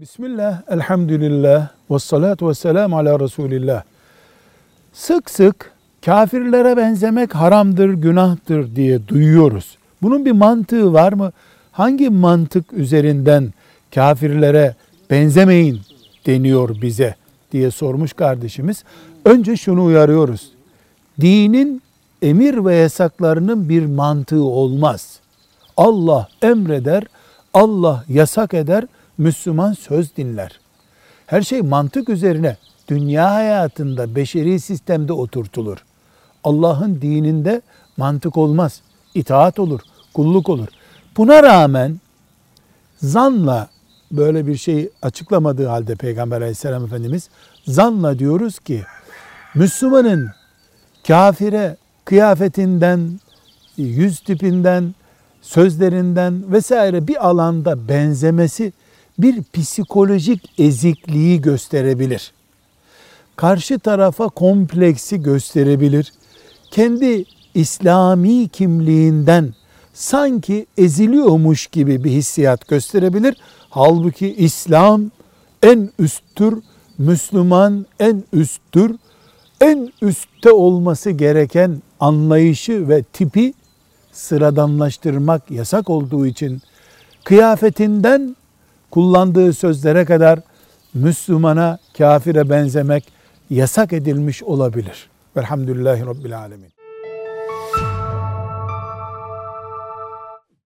Bismillah, elhamdülillah, ve salatu ve selamu ala Resulillah. Sık sık kafirlere benzemek haramdır, günahtır diye duyuyoruz. Bunun bir mantığı var mı? Hangi mantık üzerinden kafirlere benzemeyin deniyor bize diye sormuş kardeşimiz. Önce şunu uyarıyoruz. Dinin emir ve yasaklarının bir mantığı olmaz. Allah emreder, Allah yasak eder, Müslüman söz dinler. Her şey mantık üzerine dünya hayatında, beşeri sistemde oturtulur. Allah'ın dininde mantık olmaz. itaat olur, kulluk olur. Buna rağmen zanla böyle bir şey açıklamadığı halde Peygamber aleyhisselam Efendimiz zanla diyoruz ki Müslümanın kafire kıyafetinden, yüz tipinden, sözlerinden vesaire bir alanda benzemesi bir psikolojik ezikliği gösterebilir. Karşı tarafa kompleksi gösterebilir. Kendi İslami kimliğinden sanki eziliyormuş gibi bir hissiyat gösterebilir. Halbuki İslam en üsttür, Müslüman en üsttür. En üstte olması gereken anlayışı ve tipi sıradanlaştırmak yasak olduğu için kıyafetinden kullandığı sözlere kadar Müslümana, kafire benzemek yasak edilmiş olabilir. Velhamdülillahi Rabbil Alemin.